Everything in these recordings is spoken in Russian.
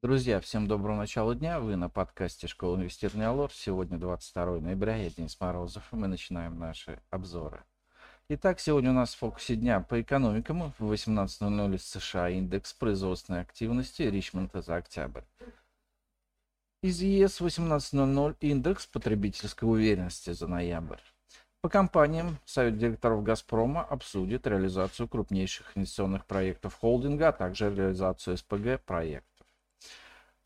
Друзья, всем доброго начала дня. Вы на подкасте Школы инвестирования Алор. Сегодня 22 ноября, я Денис Морозов, и мы начинаем наши обзоры. Итак, сегодня у нас в фокусе дня по экономикам. В 18.00 из США индекс производственной активности Ричмонда за октябрь. Из ЕС 18.00 индекс потребительской уверенности за ноябрь. По компаниям Совет директоров «Газпрома» обсудит реализацию крупнейших инвестиционных проектов холдинга, а также реализацию СПГ проектов.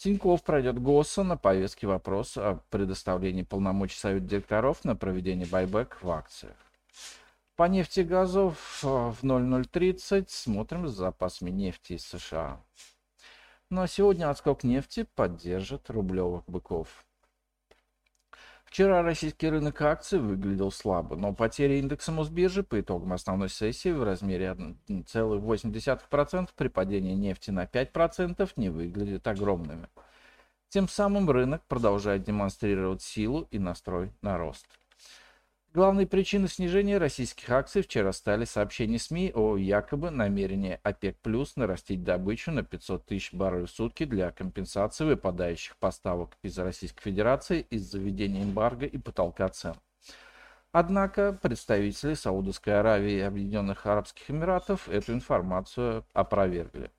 Тиньков пройдет ГОСа на повестке вопрос о предоставлении полномочий Совет директоров на проведение байбек в акциях. По нефти и газу в 0030 смотрим с запасами нефти из США. Ну а сегодня отскок нефти поддержит рублевых быков. Вчера российский рынок акций выглядел слабо, но потери индекса Мосбиржи по итогам основной сессии в размере 1,8% при падении нефти на 5% не выглядят огромными. Тем самым рынок продолжает демонстрировать силу и настрой на рост. Главной причиной снижения российских акций вчера стали сообщения СМИ о якобы намерении ОПЕК+, плюс нарастить добычу на 500 тысяч баррелей в сутки для компенсации выпадающих поставок из Российской Федерации из-за введения эмбарго и потолка цен. Однако представители Саудовской Аравии и Объединенных Арабских Эмиратов эту информацию опровергли.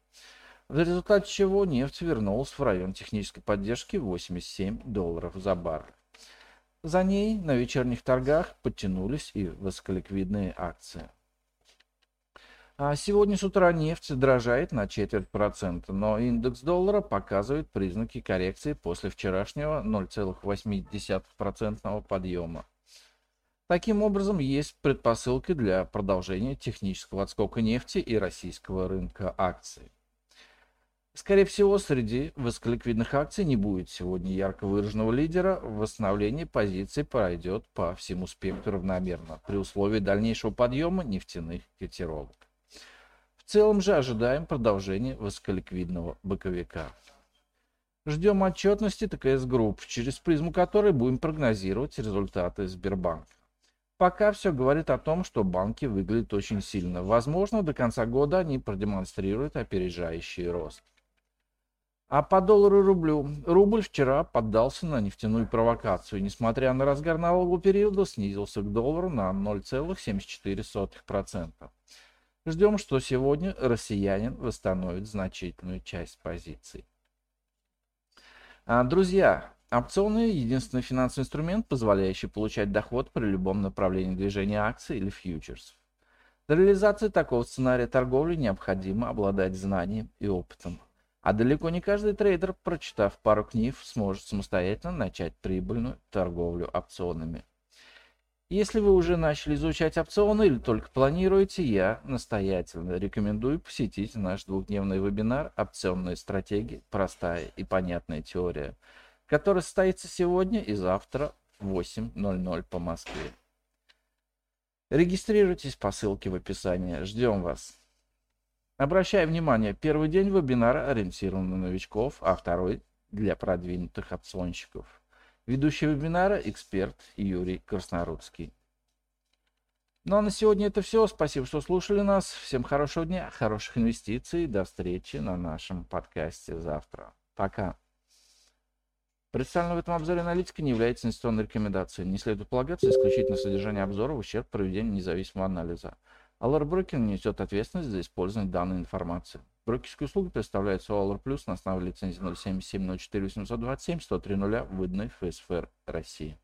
В результате чего нефть вернулась в район технической поддержки 87 долларов за баррель. За ней на вечерних торгах подтянулись и высоколиквидные акции. А сегодня с утра нефть дрожает на четверть процента, но индекс доллара показывает признаки коррекции после вчерашнего 0,8% подъема. Таким образом, есть предпосылки для продолжения технического отскока нефти и российского рынка акций. Скорее всего, среди высоколиквидных акций не будет сегодня ярко выраженного лидера. Восстановление позиций пройдет по всему спектру равномерно, при условии дальнейшего подъема нефтяных котировок. В целом же ожидаем продолжения высоколиквидного боковика. Ждем отчетности ТКС Групп, через призму которой будем прогнозировать результаты Сбербанка. Пока все говорит о том, что банки выглядят очень сильно. Возможно, до конца года они продемонстрируют опережающий рост. А по доллару рублю. Рубль вчера поддался на нефтяную провокацию. Несмотря на разгар налогового периода, снизился к доллару на 0,74%. Ждем, что сегодня россиянин восстановит значительную часть позиций. А, друзья, опционы – единственный финансовый инструмент, позволяющий получать доход при любом направлении движения акций или фьючерсов. Для реализации такого сценария торговли необходимо обладать знанием и опытом. А далеко не каждый трейдер, прочитав пару книг, сможет самостоятельно начать прибыльную торговлю опционами. Если вы уже начали изучать опционы или только планируете, я настоятельно рекомендую посетить наш двухдневный вебинар «Опционные стратегии. Простая и понятная теория», который состоится сегодня и завтра в 8.00 по Москве. Регистрируйтесь по ссылке в описании. Ждем вас. Обращаю внимание, первый день вебинара ориентирован на новичков, а второй для продвинутых опционщиков. Ведущий вебинара – эксперт Юрий Краснорудский. Ну а на сегодня это все. Спасибо, что слушали нас. Всем хорошего дня, хороших инвестиций. До встречи на нашем подкасте завтра. Пока. Представленная в этом обзоре аналитика не является инвестиционной рекомендацией. Не следует полагаться исключительно содержание обзора в ущерб проведению независимого анализа. Allure Broker несет ответственность за использование данной информации. Брокерские услуги предоставляются Allure Plus на основе лицензии 077 04 827 103 0 выданной ФСФР России.